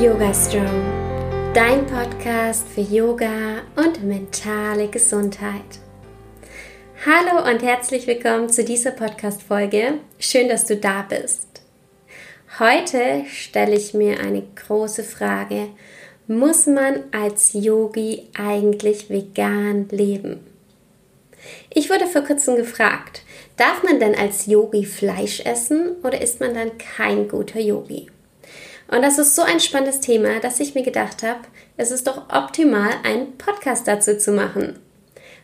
Yoga Strong, dein Podcast für Yoga und mentale Gesundheit. Hallo und herzlich willkommen zu dieser Podcast-Folge. Schön, dass du da bist. Heute stelle ich mir eine große Frage. Muss man als Yogi eigentlich vegan leben? Ich wurde vor kurzem gefragt, darf man denn als Yogi Fleisch essen oder ist man dann kein guter Yogi? Und das ist so ein spannendes Thema, dass ich mir gedacht habe, es ist doch optimal, einen Podcast dazu zu machen.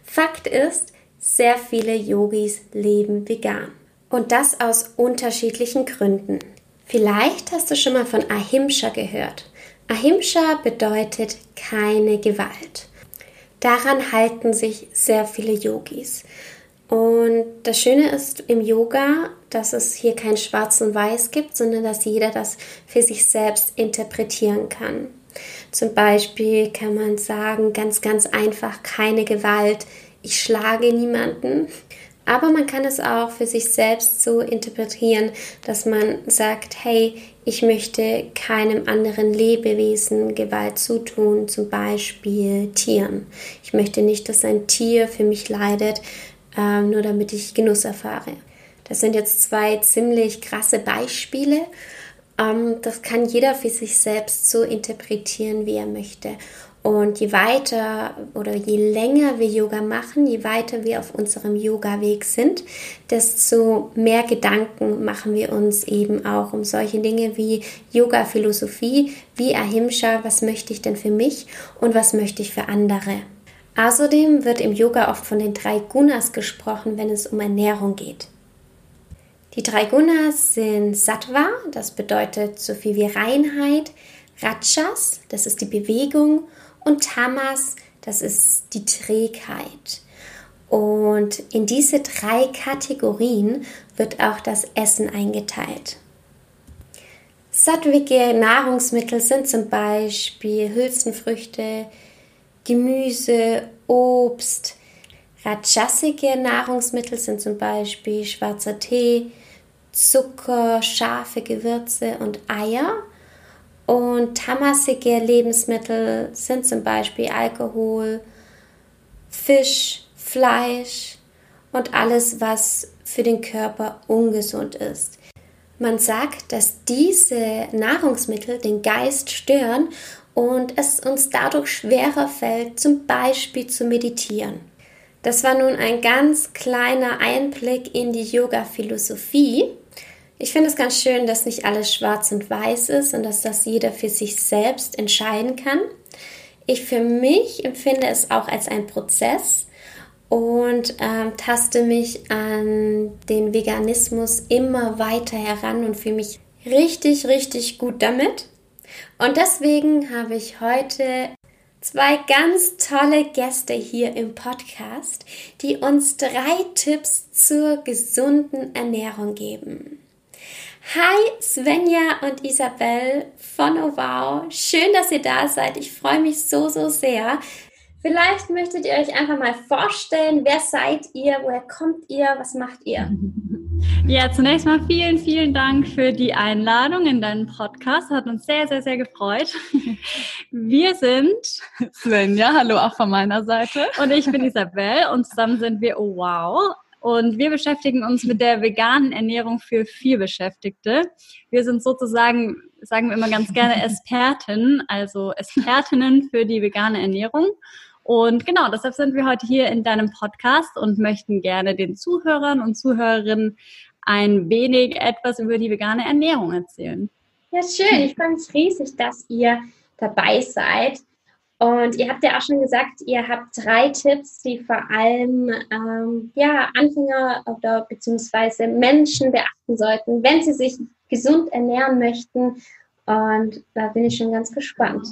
Fakt ist, sehr viele Yogis leben vegan. Und das aus unterschiedlichen Gründen. Vielleicht hast du schon mal von Ahimsa gehört. Ahimsa bedeutet keine Gewalt. Daran halten sich sehr viele Yogis. Und das Schöne ist im Yoga, dass es hier kein Schwarz und Weiß gibt, sondern dass jeder das für sich selbst interpretieren kann. Zum Beispiel kann man sagen, ganz, ganz einfach, keine Gewalt, ich schlage niemanden. Aber man kann es auch für sich selbst so interpretieren, dass man sagt, hey, ich möchte keinem anderen Lebewesen Gewalt zutun, zum Beispiel Tieren. Ich möchte nicht, dass ein Tier für mich leidet, ähm, nur damit ich Genuss erfahre. Das sind jetzt zwei ziemlich krasse Beispiele. Ähm, das kann jeder für sich selbst so interpretieren, wie er möchte. Und je weiter oder je länger wir Yoga machen, je weiter wir auf unserem Yoga-Weg sind, desto mehr Gedanken machen wir uns eben auch um solche Dinge wie Yoga-Philosophie, wie Ahimsa, was möchte ich denn für mich und was möchte ich für andere. Außerdem wird im Yoga oft von den drei Gunas gesprochen, wenn es um Ernährung geht. Die drei Gunas sind Sattva, das bedeutet so viel wie Reinheit, Rajas, das ist die Bewegung, und Tamas, das ist die Trägheit. Und in diese drei Kategorien wird auch das Essen eingeteilt. Sattwige Nahrungsmittel sind zum Beispiel Hülsenfrüchte, Gemüse, Obst. Rajasige Nahrungsmittel sind zum Beispiel schwarzer Tee, Zucker, scharfe Gewürze und Eier. Und tamasige Lebensmittel sind zum Beispiel Alkohol, Fisch, Fleisch und alles, was für den Körper ungesund ist. Man sagt, dass diese Nahrungsmittel den Geist stören und es uns dadurch schwerer fällt, zum Beispiel zu meditieren. Das war nun ein ganz kleiner Einblick in die Yoga-Philosophie. Ich finde es ganz schön, dass nicht alles schwarz und weiß ist und dass das jeder für sich selbst entscheiden kann. Ich für mich empfinde es auch als ein Prozess und ähm, taste mich an den Veganismus immer weiter heran und fühle mich richtig, richtig gut damit. Und deswegen habe ich heute zwei ganz tolle Gäste hier im Podcast, die uns drei Tipps zur gesunden Ernährung geben. Hi Svenja und Isabel von Oh Wow. Schön, dass ihr da seid. Ich freue mich so, so sehr. Vielleicht möchtet ihr euch einfach mal vorstellen, wer seid ihr, woher kommt ihr, was macht ihr? Ja, zunächst mal vielen, vielen Dank für die Einladung in deinen Podcast. Hat uns sehr, sehr, sehr gefreut. Wir sind Svenja, hallo auch von meiner Seite. Und ich bin Isabel und zusammen sind wir Oh Wow. Und wir beschäftigen uns mit der veganen Ernährung für vielbeschäftigte. Wir sind sozusagen, sagen wir immer ganz gerne, Experten, also Expertinnen für die vegane Ernährung. Und genau, deshalb sind wir heute hier in deinem Podcast und möchten gerne den Zuhörern und Zuhörerinnen ein wenig etwas über die vegane Ernährung erzählen. Ja, schön. Ich freue mich riesig, dass ihr dabei seid. Und ihr habt ja auch schon gesagt, ihr habt drei Tipps, die vor allem ähm, ja, Anfänger oder beziehungsweise Menschen beachten sollten, wenn sie sich gesund ernähren möchten. Und da bin ich schon ganz gespannt.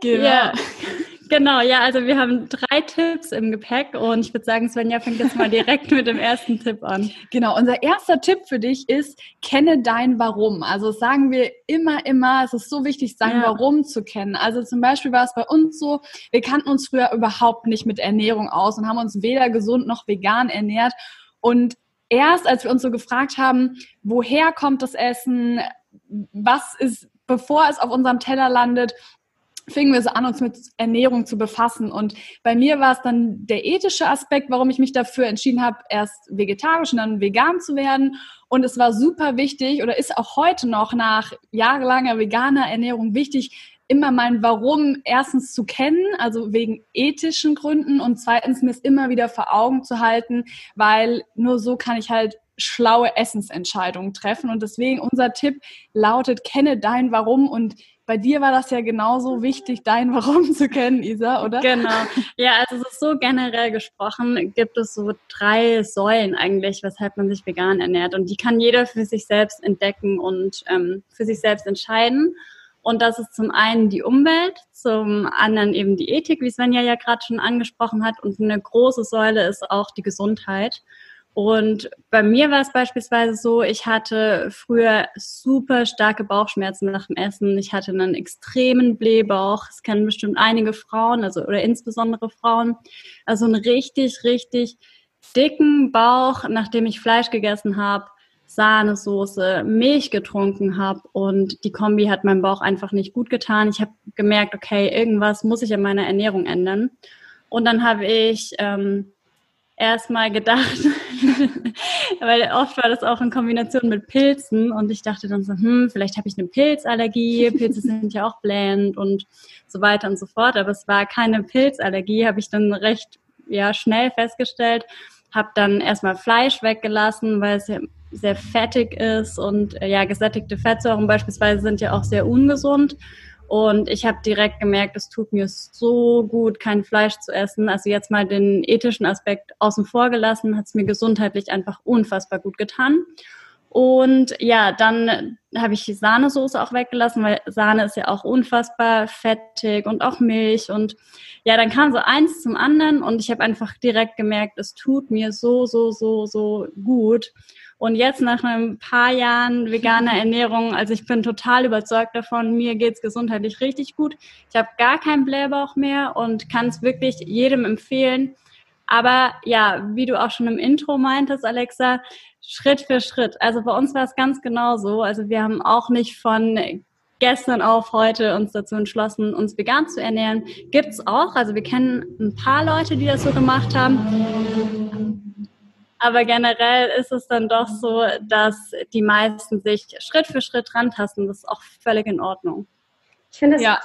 Genau. Ja. Genau, ja, also wir haben drei Tipps im Gepäck und ich würde sagen, Svenja fängt jetzt mal direkt mit dem ersten Tipp an. Genau, unser erster Tipp für dich ist, kenne dein Warum. Also sagen wir immer, immer, es ist so wichtig, sein ja. Warum zu kennen. Also zum Beispiel war es bei uns so, wir kannten uns früher überhaupt nicht mit Ernährung aus und haben uns weder gesund noch vegan ernährt und erst als wir uns so gefragt haben, woher kommt das Essen, was ist bevor es auf unserem Teller landet, fingen wir so an, uns mit Ernährung zu befassen. Und bei mir war es dann der ethische Aspekt, warum ich mich dafür entschieden habe, erst vegetarisch und dann vegan zu werden. Und es war super wichtig oder ist auch heute noch nach jahrelanger veganer Ernährung wichtig, immer mein Warum erstens zu kennen, also wegen ethischen Gründen und zweitens mir es immer wieder vor Augen zu halten, weil nur so kann ich halt schlaue Essensentscheidungen treffen. Und deswegen unser Tipp lautet, kenne dein Warum und bei dir war das ja genauso wichtig, dein Warum zu kennen, Isa, oder? Genau. Ja, also es ist so generell gesprochen, gibt es so drei Säulen eigentlich, weshalb man sich vegan ernährt. Und die kann jeder für sich selbst entdecken und ähm, für sich selbst entscheiden. Und das ist zum einen die Umwelt, zum anderen eben die Ethik, wie Svenja ja gerade schon angesprochen hat. Und eine große Säule ist auch die Gesundheit. Und bei mir war es beispielsweise so, ich hatte früher super starke Bauchschmerzen nach dem Essen. Ich hatte einen extremen Blähbauch. Das kennen bestimmt einige Frauen, also oder insbesondere Frauen. Also einen richtig, richtig dicken Bauch, nachdem ich Fleisch gegessen habe, Sahnesoße, Milch getrunken habe und die Kombi hat meinem Bauch einfach nicht gut getan. Ich habe gemerkt, okay, irgendwas muss ich an meiner Ernährung ändern. Und dann habe ich ähm, erstmal gedacht, weil oft war das auch in Kombination mit Pilzen und ich dachte dann so, hm, vielleicht habe ich eine Pilzallergie, Pilze sind ja auch blähend und so weiter und so fort, aber es war keine Pilzallergie, habe ich dann recht ja, schnell festgestellt, habe dann erstmal Fleisch weggelassen, weil es ja sehr fettig ist und ja, gesättigte Fettsäuren beispielsweise sind ja auch sehr ungesund und ich habe direkt gemerkt, es tut mir so gut, kein Fleisch zu essen. Also jetzt mal den ethischen Aspekt außen vor gelassen, hat es mir gesundheitlich einfach unfassbar gut getan. Und ja, dann habe ich die Sahnesoße auch weggelassen, weil Sahne ist ja auch unfassbar fettig und auch Milch. Und ja, dann kam so eins zum anderen und ich habe einfach direkt gemerkt, es tut mir so, so, so, so gut. Und jetzt nach ein paar Jahren veganer Ernährung, also ich bin total überzeugt davon, mir geht's gesundheitlich richtig gut. Ich habe gar keinen Blähbauch mehr und kann es wirklich jedem empfehlen. Aber ja, wie du auch schon im Intro meintest, Alexa, Schritt für Schritt. Also bei uns war es ganz genau so. Also wir haben auch nicht von gestern auf heute uns dazu entschlossen, uns vegan zu ernähren. Gibt's auch. Also wir kennen ein paar Leute, die das so gemacht haben. Aber generell ist es dann doch so, dass die meisten sich Schritt für Schritt rantasten. Das ist auch völlig in Ordnung. Ich finde es ja.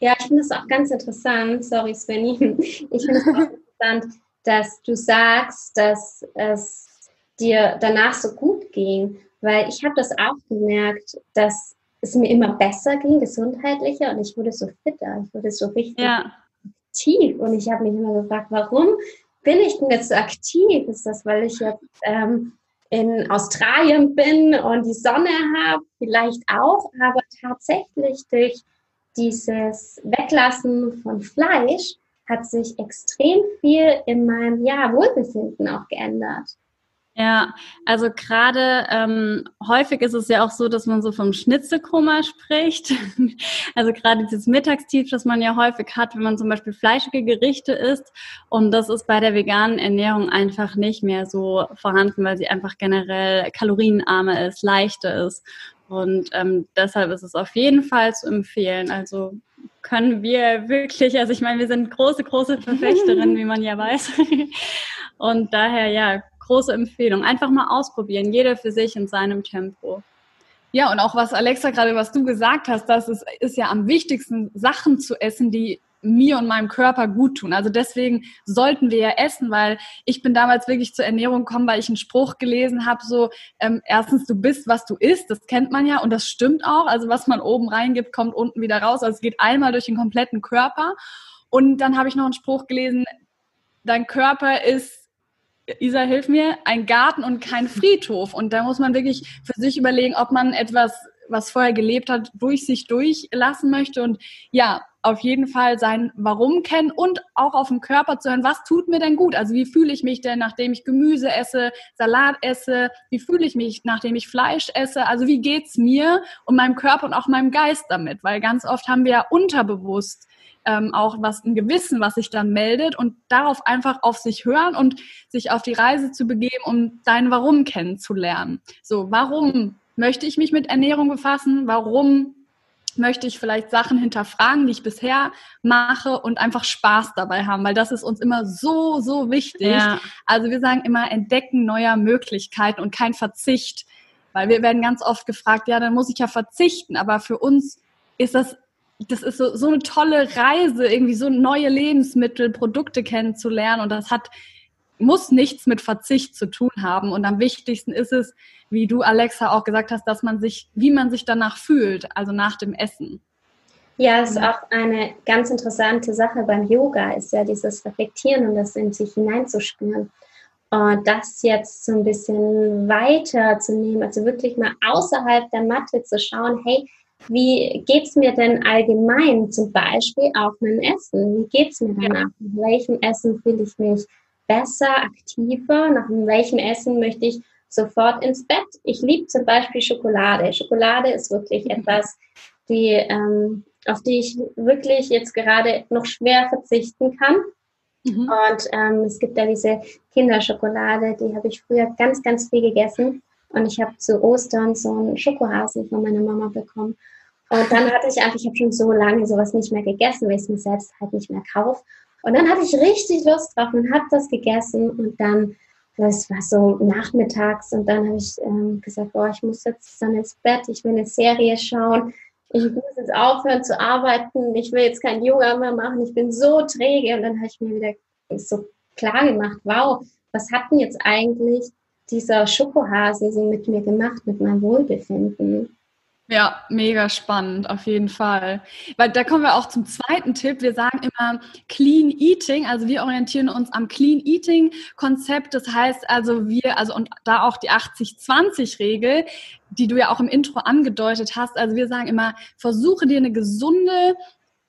ja, ich finde es auch ganz interessant. Sorry, Svenny. Ich finde es auch interessant, dass du sagst, dass es dir danach so gut ging, weil ich habe das auch gemerkt, dass es mir immer besser ging, gesundheitlicher und ich wurde so fitter, ich wurde so richtig ja. aktiv und ich habe mich immer gefragt, warum bin ich denn jetzt so aktiv? Ist das, weil ich jetzt ähm, in Australien bin und die Sonne habe? Vielleicht auch, aber tatsächlich durch dieses Weglassen von Fleisch hat sich extrem viel in meinem ja, Wohlbefinden auch geändert. Ja, also gerade ähm, häufig ist es ja auch so, dass man so vom Schnitzelkoma spricht. also gerade dieses Mittagstief, das man ja häufig hat, wenn man zum Beispiel fleischige Gerichte isst. Und das ist bei der veganen Ernährung einfach nicht mehr so vorhanden, weil sie einfach generell kalorienarmer ist, leichter ist. Und ähm, deshalb ist es auf jeden Fall zu empfehlen. Also können wir wirklich, also ich meine, wir sind große, große Verfechterinnen, wie man ja weiß. Und daher, ja, große Empfehlung. Einfach mal ausprobieren, jeder für sich in seinem Tempo. Ja, und auch was Alexa gerade, was du gesagt hast, das ist, ist ja am wichtigsten, Sachen zu essen, die mir und meinem Körper gut tun. Also deswegen sollten wir ja essen, weil ich bin damals wirklich zur Ernährung gekommen, weil ich einen Spruch gelesen habe, so ähm, erstens, du bist, was du isst, das kennt man ja und das stimmt auch. Also was man oben reingibt, kommt unten wieder raus. Also es geht einmal durch den kompletten Körper. Und dann habe ich noch einen Spruch gelesen, dein Körper ist Isa, hilf mir, ein Garten und kein Friedhof. Und da muss man wirklich für sich überlegen, ob man etwas, was vorher gelebt hat, durch sich durchlassen möchte. Und ja, auf jeden Fall sein Warum kennen und auch auf den Körper zu hören, was tut mir denn gut? Also wie fühle ich mich denn, nachdem ich Gemüse esse, Salat esse? Wie fühle ich mich, nachdem ich Fleisch esse? Also wie geht's mir und meinem Körper und auch meinem Geist damit? Weil ganz oft haben wir ja unterbewusst ähm, auch was ein Gewissen, was sich dann meldet und darauf einfach auf sich hören und sich auf die Reise zu begeben, um dein Warum kennenzulernen. So, warum möchte ich mich mit Ernährung befassen? Warum möchte ich vielleicht Sachen hinterfragen, die ich bisher mache und einfach Spaß dabei haben, weil das ist uns immer so, so wichtig. Ja. Also wir sagen immer Entdecken neuer Möglichkeiten und kein Verzicht, weil wir werden ganz oft gefragt, ja, dann muss ich ja verzichten, aber für uns ist das das ist so, so eine tolle Reise, irgendwie so neue Lebensmittel, Produkte kennenzulernen und das hat muss nichts mit Verzicht zu tun haben. Und am wichtigsten ist es, wie du, Alexa, auch gesagt hast, dass man sich, wie man sich danach fühlt, also nach dem Essen. Ja, es ist auch eine ganz interessante Sache beim Yoga, ist ja dieses Reflektieren und das in sich hineinzuspüren. Und das jetzt so ein bisschen weiter zu nehmen, also wirklich mal außerhalb der Matte zu schauen, hey, wie geht es mir denn allgemein, zum Beispiel auch mit dem Essen? Wie geht es mir danach? Mit welchem Essen fühle ich mich besser, aktiver? Nach welchem Essen möchte ich sofort ins Bett? Ich liebe zum Beispiel Schokolade. Schokolade ist wirklich mhm. etwas, die, ähm, auf die ich wirklich jetzt gerade noch schwer verzichten kann. Mhm. Und ähm, es gibt ja diese Kinderschokolade, die habe ich früher ganz, ganz viel gegessen. Und ich habe zu Ostern so einen Schokohasen von meiner Mama bekommen. Und dann hatte ich einfach, ich habe schon so lange sowas nicht mehr gegessen, weil ich es mir selbst halt nicht mehr kaufe. Und dann hatte ich richtig Lust drauf und habe das gegessen und dann, das war so nachmittags und dann habe ich ähm, gesagt, boah, ich muss jetzt dann ins Bett, ich will eine Serie schauen, ich muss jetzt aufhören zu arbeiten, ich will jetzt kein Yoga mehr machen, ich bin so träge und dann habe ich mir wieder so klar gemacht, wow, was hat denn jetzt eigentlich dieser Schokohase so mit mir gemacht, mit meinem Wohlbefinden? Ja, mega spannend, auf jeden Fall. Weil da kommen wir auch zum zweiten Tipp. Wir sagen immer Clean Eating, also wir orientieren uns am Clean Eating Konzept. Das heißt also wir, also und da auch die 80-20 Regel, die du ja auch im Intro angedeutet hast. Also wir sagen immer, versuche dir eine gesunde,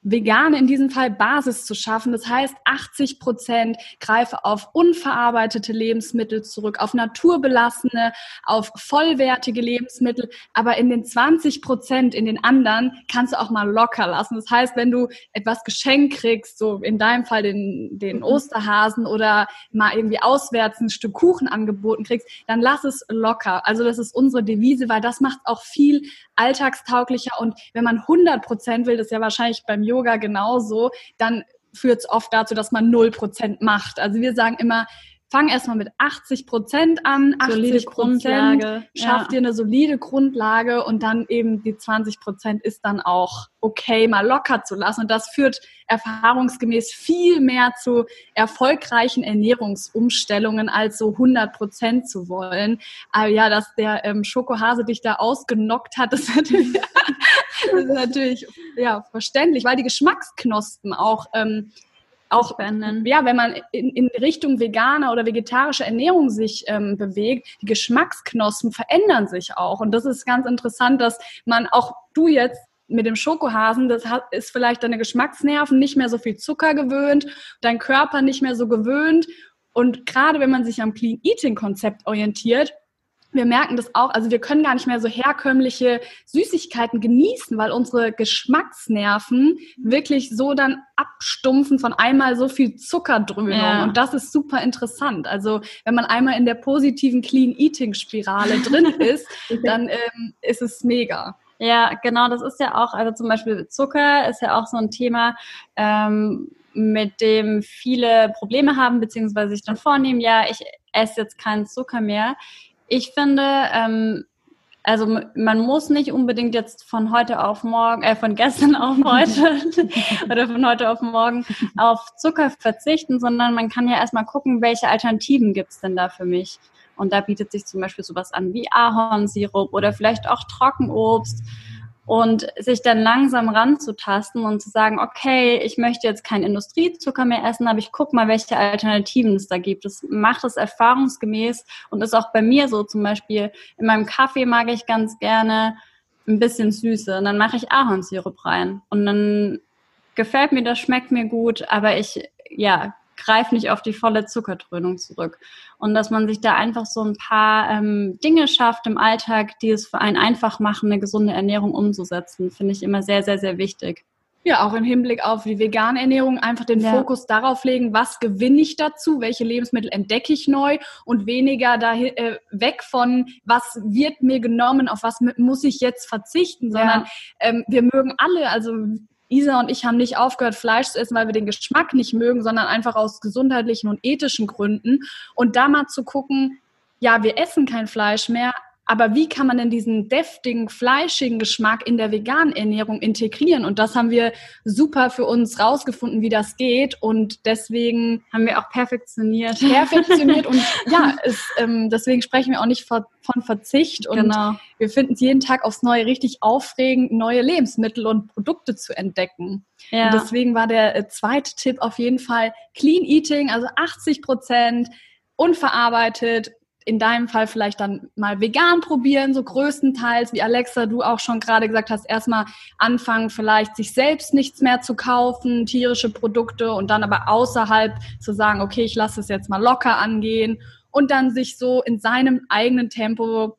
vegane in diesem Fall Basis zu schaffen. Das heißt, 80 Prozent greife auf unverarbeitete Lebensmittel zurück, auf naturbelassene, auf vollwertige Lebensmittel. Aber in den 20 Prozent, in den anderen, kannst du auch mal locker lassen. Das heißt, wenn du etwas geschenkt kriegst, so in deinem Fall den, den mhm. Osterhasen oder mal irgendwie auswärts ein Stück Kuchen angeboten kriegst, dann lass es locker. Also das ist unsere Devise, weil das macht auch viel alltagstauglicher. Und wenn man 100 Prozent will, das ist ja wahrscheinlich beim Yoga genauso, dann führt es oft dazu, dass man 0 Prozent macht. Also wir sagen immer, fang erstmal mit 80 Prozent an, 80 Prozent, schaff ja. dir eine solide Grundlage und dann eben die 20 Prozent ist dann auch okay, mal locker zu lassen. Und das führt erfahrungsgemäß viel mehr zu erfolgreichen Ernährungsumstellungen, als so 100 Prozent zu wollen. Aber ja, dass der ähm, Schokohase dich da ausgenockt hat, ist natürlich, das ist natürlich ja, verständlich, weil die Geschmacksknospen auch ähm, auch ja, wenn man in, in Richtung veganer oder vegetarische Ernährung sich ähm, bewegt, die Geschmacksknospen verändern sich auch. Und das ist ganz interessant, dass man auch du jetzt mit dem Schokohasen, das ist vielleicht deine Geschmacksnerven nicht mehr so viel Zucker gewöhnt, dein Körper nicht mehr so gewöhnt. Und gerade wenn man sich am Clean Eating Konzept orientiert, wir merken das auch, also wir können gar nicht mehr so herkömmliche Süßigkeiten genießen, weil unsere Geschmacksnerven wirklich so dann abstumpfen von einmal so viel Zuckerdröhnung. Ja. Und das ist super interessant. Also wenn man einmal in der positiven Clean Eating Spirale drin ist, dann ähm, ist es mega. Ja, genau, das ist ja auch, also zum Beispiel Zucker ist ja auch so ein Thema, ähm, mit dem viele Probleme haben, beziehungsweise sich dann vornehmen, ja, ich esse jetzt keinen Zucker mehr. Ich finde, ähm, also man muss nicht unbedingt jetzt von heute auf morgen, äh, von gestern auf heute oder von heute auf morgen auf Zucker verzichten, sondern man kann ja erstmal gucken, welche Alternativen gibt's denn da für mich. Und da bietet sich zum Beispiel sowas an wie Ahornsirup oder vielleicht auch Trockenobst und sich dann langsam ranzutasten und zu sagen, okay, ich möchte jetzt keinen Industriezucker mehr essen, aber ich guck mal, welche Alternativen es da gibt. Das macht es erfahrungsgemäß und ist auch bei mir so. Zum Beispiel, in meinem Kaffee mag ich ganz gerne ein bisschen Süße. Und dann mache ich Ahornsirup rein. Und dann gefällt mir das, schmeckt mir gut, aber ich, ja, greif nicht auf die volle Zuckerdröhnung zurück. Und dass man sich da einfach so ein paar ähm, Dinge schafft im Alltag, die es für einen einfach machen, eine gesunde Ernährung umzusetzen, finde ich immer sehr, sehr, sehr wichtig. Ja, auch im Hinblick auf die vegane Ernährung einfach den ja. Fokus darauf legen, was gewinne ich dazu, welche Lebensmittel entdecke ich neu und weniger dahin, äh, weg von, was wird mir genommen, auf was muss ich jetzt verzichten, sondern ja. ähm, wir mögen alle, also Isa und ich haben nicht aufgehört, Fleisch zu essen, weil wir den Geschmack nicht mögen, sondern einfach aus gesundheitlichen und ethischen Gründen. Und da mal zu gucken, ja, wir essen kein Fleisch mehr, aber wie kann man denn diesen deftigen, fleischigen Geschmack in der veganen Ernährung integrieren? Und das haben wir super für uns rausgefunden, wie das geht. Und deswegen haben wir auch perfektioniert. Perfektioniert. und ja, es, ähm, deswegen sprechen wir auch nicht von, von Verzicht. Und genau. wir finden es jeden Tag aufs Neue richtig aufregend, neue Lebensmittel und Produkte zu entdecken. Ja. Und deswegen war der äh, zweite Tipp auf jeden Fall Clean Eating, also 80 Prozent unverarbeitet, in deinem Fall vielleicht dann mal vegan probieren, so größtenteils, wie Alexa, du auch schon gerade gesagt hast, erstmal anfangen, vielleicht sich selbst nichts mehr zu kaufen, tierische Produkte und dann aber außerhalb zu sagen, okay, ich lasse es jetzt mal locker angehen und dann sich so in seinem eigenen Tempo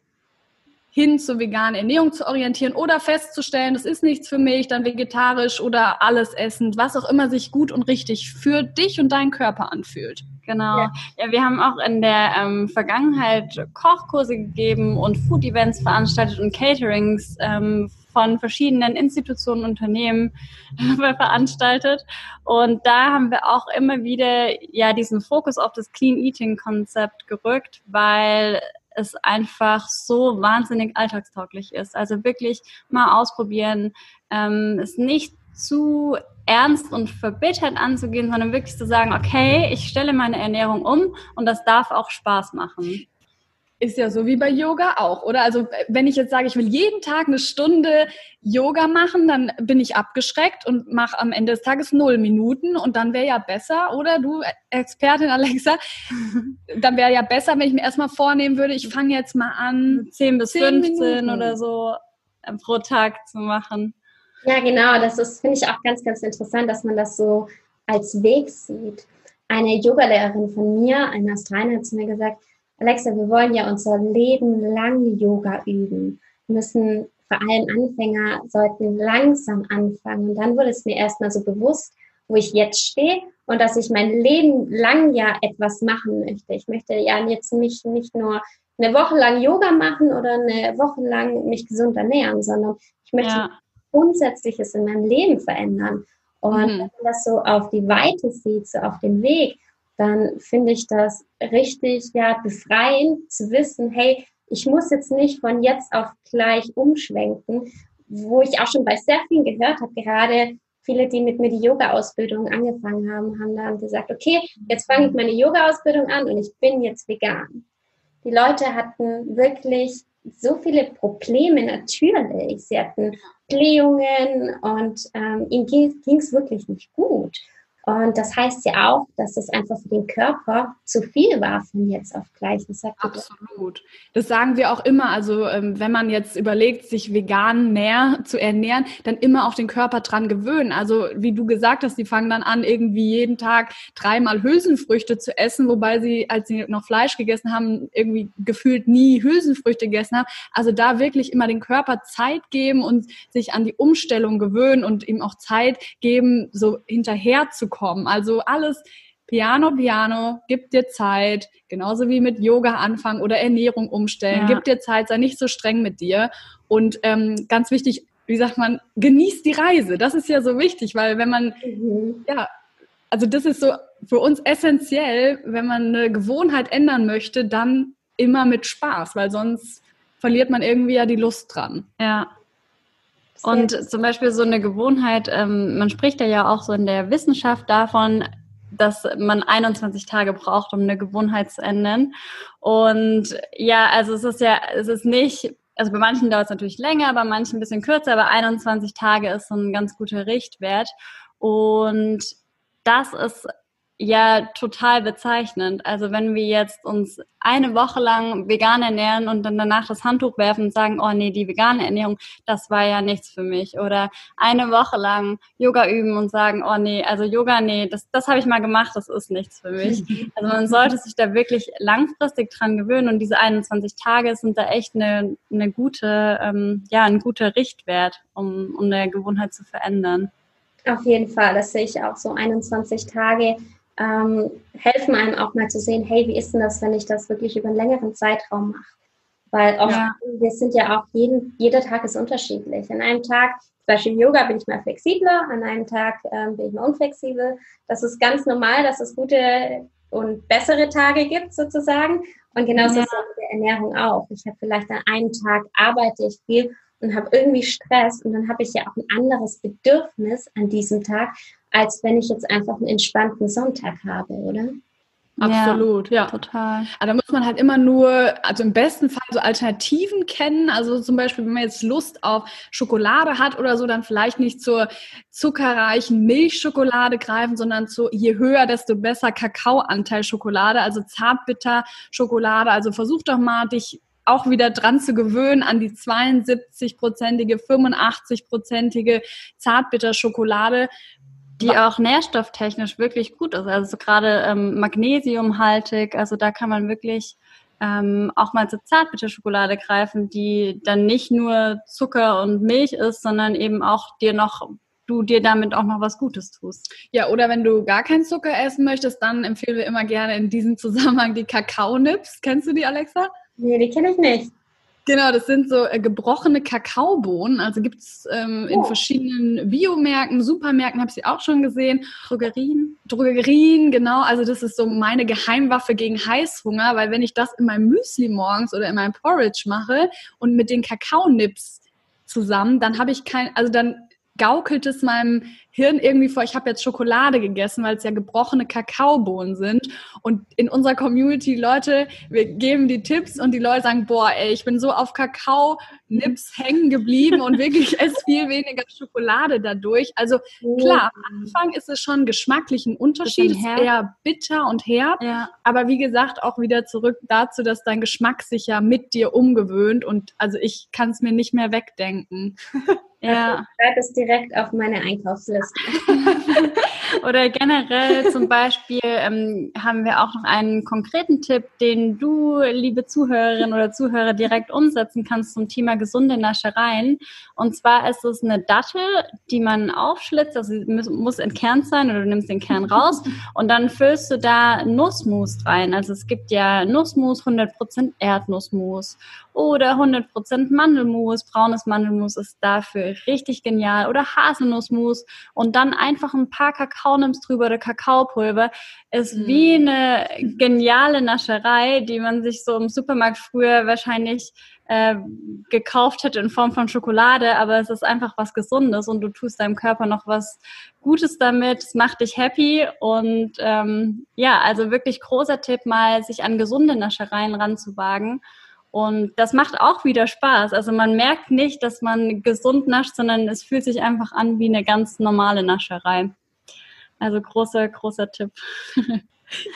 hin zur veganen Ernährung zu orientieren oder festzustellen, das ist nichts für mich, dann vegetarisch oder alles essend, was auch immer sich gut und richtig für dich und deinen Körper anfühlt. Genau. Ja. ja, wir haben auch in der ähm, Vergangenheit Kochkurse gegeben und Food-Events veranstaltet und Caterings ähm, von verschiedenen Institutionen, Unternehmen veranstaltet. Und da haben wir auch immer wieder ja diesen Fokus auf das Clean Eating Konzept gerückt, weil es einfach so wahnsinnig alltagstauglich ist. Also wirklich mal ausprobieren, ähm, es nicht zu ernst und verbittert anzugehen, sondern wirklich zu sagen, okay, ich stelle meine Ernährung um und das darf auch Spaß machen. Ist ja so wie bei Yoga auch, oder? Also wenn ich jetzt sage, ich will jeden Tag eine Stunde Yoga machen, dann bin ich abgeschreckt und mache am Ende des Tages null Minuten und dann wäre ja besser, oder du Expertin Alexa, dann wäre ja besser, wenn ich mir erstmal vornehmen würde, ich fange jetzt mal an, 10 bis 10 15 Minuten. oder so äh, pro Tag zu machen. Ja, genau, das ist, finde ich auch ganz, ganz interessant, dass man das so als Weg sieht. Eine Yogalehrerin von mir, eine Australierin, hat zu mir gesagt, Alexa, wir wollen ja unser Leben lang Yoga üben. Wir müssen vor allem Anfänger sollten langsam anfangen. Und dann wurde es mir erstmal so bewusst, wo ich jetzt stehe und dass ich mein Leben lang ja etwas machen möchte. Ich möchte ja jetzt mich nicht nur eine Woche lang Yoga machen oder eine Woche lang mich gesund ernähren, sondern ich möchte ja. Grundsätzliches in meinem Leben verändern. Und mhm. wenn man das so auf die Weite sieht, so auf den Weg, dann finde ich das richtig ja befreiend zu wissen, hey, ich muss jetzt nicht von jetzt auf gleich umschwenken, wo ich auch schon bei sehr vielen gehört habe, gerade viele, die mit mir die Yoga-Ausbildung angefangen haben, haben dann gesagt, okay, jetzt fange ich meine Yoga-Ausbildung an und ich bin jetzt vegan. Die Leute hatten wirklich so viele Probleme natürlich. Sie hatten Blähungen und ähm, ihnen ging es wirklich nicht gut. Und das heißt ja auch, dass es einfach für den Körper zu viel war von jetzt auf gleich. Das Absolut. Das sagen wir auch immer. Also ähm, wenn man jetzt überlegt, sich vegan mehr zu ernähren, dann immer auch den Körper dran gewöhnen. Also wie du gesagt hast, die fangen dann an, irgendwie jeden Tag dreimal Hülsenfrüchte zu essen, wobei sie, als sie noch Fleisch gegessen haben, irgendwie gefühlt nie Hülsenfrüchte gegessen haben. Also da wirklich immer den Körper Zeit geben und sich an die Umstellung gewöhnen und ihm auch Zeit geben, so hinterher zu kommen. Also alles Piano, Piano, gib dir Zeit, genauso wie mit Yoga anfangen oder Ernährung umstellen. Ja. Gib dir Zeit, sei nicht so streng mit dir. Und ähm, ganz wichtig, wie sagt man, genieß die Reise. Das ist ja so wichtig, weil wenn man, mhm. ja, also das ist so für uns essentiell, wenn man eine Gewohnheit ändern möchte, dann immer mit Spaß, weil sonst verliert man irgendwie ja die Lust dran. Ja. Und zum Beispiel so eine Gewohnheit, ähm, man spricht ja ja auch so in der Wissenschaft davon, dass man 21 Tage braucht, um eine Gewohnheit zu ändern. Und ja, also es ist ja, es ist nicht, also bei manchen dauert es natürlich länger, bei manchen ein bisschen kürzer, aber 21 Tage ist so ein ganz guter Richtwert. Und das ist ja total bezeichnend. Also wenn wir jetzt uns eine Woche lang vegan ernähren und dann danach das Handtuch werfen und sagen, oh nee, die vegane Ernährung, das war ja nichts für mich. Oder eine Woche lang Yoga üben und sagen, oh nee, also Yoga, nee, das, das habe ich mal gemacht, das ist nichts für mich. Also man sollte sich da wirklich langfristig dran gewöhnen und diese 21 Tage sind da echt eine, eine gute, ähm, ja, ein guter Richtwert, um, um eine Gewohnheit zu verändern. Auf jeden Fall, das sehe ich auch so. 21 Tage ähm, helfen einem auch mal zu sehen, hey, wie ist denn das, wenn ich das wirklich über einen längeren Zeitraum mache? Weil oft, ja. wir sind ja auch, jeden, jeder Tag ist unterschiedlich. An einem Tag, zum Beispiel Yoga, bin ich mal flexibler, an einem Tag ähm, bin ich mal unflexibel. Das ist ganz normal, dass es gute und bessere Tage gibt sozusagen. Und genauso ja. ist es mit der Ernährung auch. Ich habe vielleicht an einem Tag arbeite ich viel und habe irgendwie Stress und dann habe ich ja auch ein anderes Bedürfnis an diesem Tag, als wenn ich jetzt einfach einen entspannten Sonntag habe, oder? Absolut, ja, ja. Total. Aber also da muss man halt immer nur, also im besten Fall so Alternativen kennen. Also zum Beispiel, wenn man jetzt Lust auf Schokolade hat oder so, dann vielleicht nicht zur zuckerreichen Milchschokolade greifen, sondern zu je höher, desto besser Kakaoanteil Schokolade, also Zartbitter Schokolade. Also versuch doch mal, dich auch wieder dran zu gewöhnen an die 72-prozentige, 85-prozentige Zartbitterschokolade, die auch nährstofftechnisch wirklich gut ist. Also gerade ähm, magnesiumhaltig, also da kann man wirklich ähm, auch mal zur Zartbitterschokolade greifen, die dann nicht nur Zucker und Milch ist, sondern eben auch dir noch du dir damit auch noch was Gutes tust. Ja, oder wenn du gar keinen Zucker essen möchtest, dann empfehlen wir immer gerne in diesem Zusammenhang die Kakaonips. Kennst du die, Alexa? Nee, die kenne ich nicht. Genau, das sind so äh, gebrochene Kakaobohnen. Also gibt es ähm, in oh. verschiedenen Biomärkten, Supermärkten, habe ich sie auch schon gesehen. Drogerien. Drogerien, genau. Also das ist so meine Geheimwaffe gegen Heißhunger, weil wenn ich das in meinem Müsli morgens oder in meinem Porridge mache und mit den Kakaonips zusammen, dann habe ich kein, also dann gaukelt es meinem Hirn irgendwie vor, ich habe jetzt Schokolade gegessen, weil es ja gebrochene Kakaobohnen sind. Und in unserer Community, Leute, wir geben die Tipps und die Leute sagen, boah, ey, ich bin so auf Kakao-Nips hängen geblieben und wirklich esse viel weniger Schokolade dadurch. Also klar, am Anfang ist es schon geschmacklich ein Unterschied, ist eher bitter und herb. Ja. Aber wie gesagt, auch wieder zurück dazu, dass dein Geschmack sich ja mit dir umgewöhnt. Und also ich kann es mir nicht mehr wegdenken. Ja. Ich schreibe es direkt auf meine Einkaufsliste. Oder generell zum Beispiel ähm, haben wir auch noch einen konkreten Tipp, den du, liebe Zuhörerin oder Zuhörer, direkt umsetzen kannst zum Thema gesunde Naschereien. Und zwar ist es eine Dattel, die man aufschlitzt, also muss, muss entkernt sein oder du nimmst den Kern raus und dann füllst du da Nussmus rein. Also es gibt ja Nussmus, 100% Erdnussmus oder 100% Mandelmus, braunes Mandelmus ist dafür richtig genial. Oder Haselnussmus und dann einfach ein paar Kakao nimmst drüber oder Kakaopulver, ist mhm. wie eine geniale Nascherei, die man sich so im Supermarkt früher wahrscheinlich äh, gekauft hätte in Form von Schokolade, aber es ist einfach was Gesundes und du tust deinem Körper noch was Gutes damit, es macht dich happy und ähm, ja, also wirklich großer Tipp, mal sich an gesunde Naschereien ranzuwagen und das macht auch wieder Spaß. Also man merkt nicht, dass man gesund nascht, sondern es fühlt sich einfach an wie eine ganz normale Nascherei. Also großer, großer Tipp.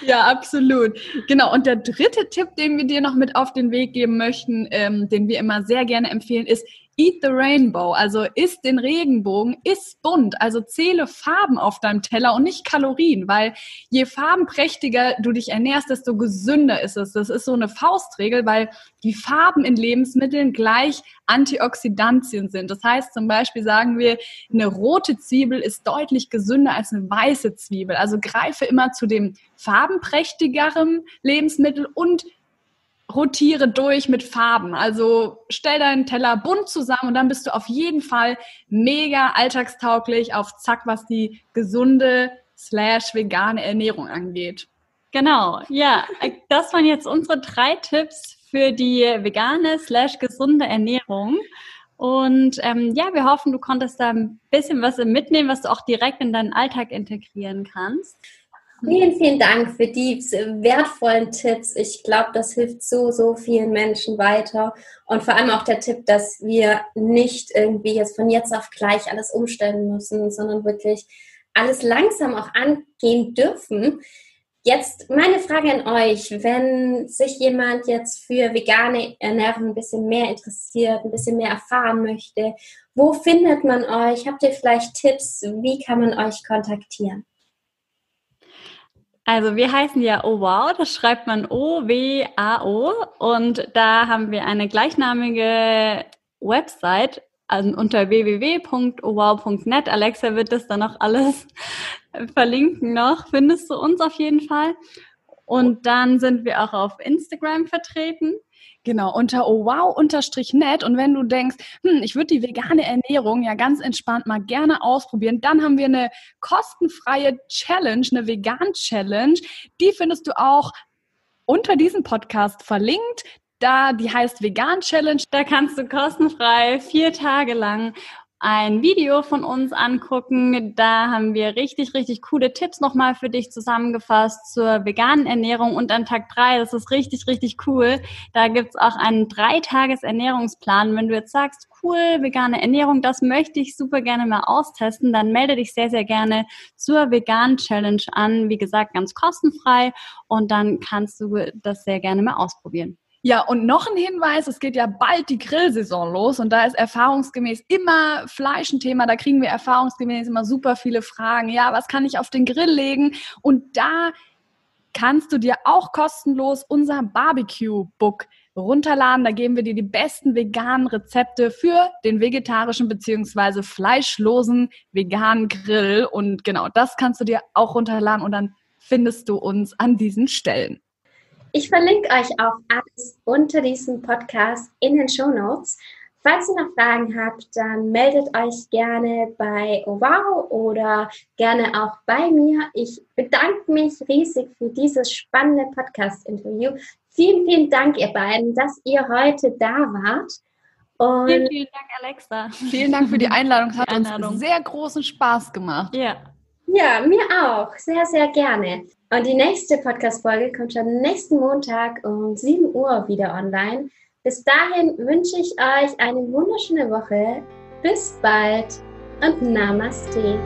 Ja, absolut. Genau. Und der dritte Tipp, den wir dir noch mit auf den Weg geben möchten, ähm, den wir immer sehr gerne empfehlen, ist Eat the Rainbow, also isst den Regenbogen, isst bunt, also zähle Farben auf deinem Teller und nicht Kalorien, weil je farbenprächtiger du dich ernährst, desto gesünder ist es. Das ist so eine Faustregel, weil die Farben in Lebensmitteln gleich Antioxidantien sind. Das heißt zum Beispiel sagen wir, eine rote Zwiebel ist deutlich gesünder als eine weiße Zwiebel. Also greife immer zu dem farbenprächtigeren Lebensmittel und rotiere durch mit Farben. Also stell deinen Teller bunt zusammen und dann bist du auf jeden Fall mega alltagstauglich auf Zack, was die gesunde slash vegane Ernährung angeht. Genau, ja, das waren jetzt unsere drei Tipps für die vegane slash gesunde Ernährung. Und ähm, ja, wir hoffen, du konntest da ein bisschen was mitnehmen, was du auch direkt in deinen Alltag integrieren kannst. Vielen, vielen Dank für die wertvollen Tipps. Ich glaube, das hilft so, so vielen Menschen weiter. Und vor allem auch der Tipp, dass wir nicht irgendwie jetzt von jetzt auf gleich alles umstellen müssen, sondern wirklich alles langsam auch angehen dürfen. Jetzt meine Frage an euch, wenn sich jemand jetzt für vegane Ernährung ein bisschen mehr interessiert, ein bisschen mehr erfahren möchte, wo findet man euch? Habt ihr vielleicht Tipps? Wie kann man euch kontaktieren? Also wir heißen ja Oh Wow, das schreibt man O-W-A-O und da haben wir eine gleichnamige Website. also unter www.owow.net. Alexa wird das dann auch alles verlinken noch. Findest du uns auf jeden Fall. Und dann sind wir auch auf Instagram vertreten. Genau, unter oh wow-net. Und wenn du denkst, hm, ich würde die vegane Ernährung ja ganz entspannt mal gerne ausprobieren, dann haben wir eine kostenfreie Challenge, eine Vegan-Challenge. Die findest du auch unter diesem Podcast verlinkt. Da, die heißt Vegan Challenge. Da kannst du kostenfrei vier Tage lang ein Video von uns angucken. Da haben wir richtig, richtig coole Tipps nochmal für dich zusammengefasst zur veganen Ernährung und an Tag drei. Das ist richtig, richtig cool. Da gibt's auch einen Dreitages-Ernährungsplan. Wenn du jetzt sagst, cool, vegane Ernährung, das möchte ich super gerne mal austesten, dann melde dich sehr, sehr gerne zur veganen Challenge an. Wie gesagt, ganz kostenfrei und dann kannst du das sehr gerne mal ausprobieren. Ja, und noch ein Hinweis, es geht ja bald die Grillsaison los und da ist erfahrungsgemäß immer Fleisch ein Thema, da kriegen wir erfahrungsgemäß immer super viele Fragen. Ja, was kann ich auf den Grill legen? Und da kannst du dir auch kostenlos unser Barbecue-Book runterladen. Da geben wir dir die besten veganen Rezepte für den vegetarischen beziehungsweise fleischlosen veganen Grill. Und genau, das kannst du dir auch runterladen und dann findest du uns an diesen Stellen. Ich verlinke euch auch alles unter diesem Podcast in den Show Notes. Falls ihr noch Fragen habt, dann meldet euch gerne bei Ovao oder gerne auch bei mir. Ich bedanke mich riesig für dieses spannende Podcast-Interview. Vielen, vielen Dank, ihr beiden, dass ihr heute da wart. Und vielen, vielen Dank, Alexa. Vielen Dank für die Einladung. Es hat Einladung. uns sehr großen Spaß gemacht. Ja. Ja, mir auch. Sehr, sehr gerne. Und die nächste Podcast-Folge kommt schon nächsten Montag um 7 Uhr wieder online. Bis dahin wünsche ich euch eine wunderschöne Woche. Bis bald und Namaste.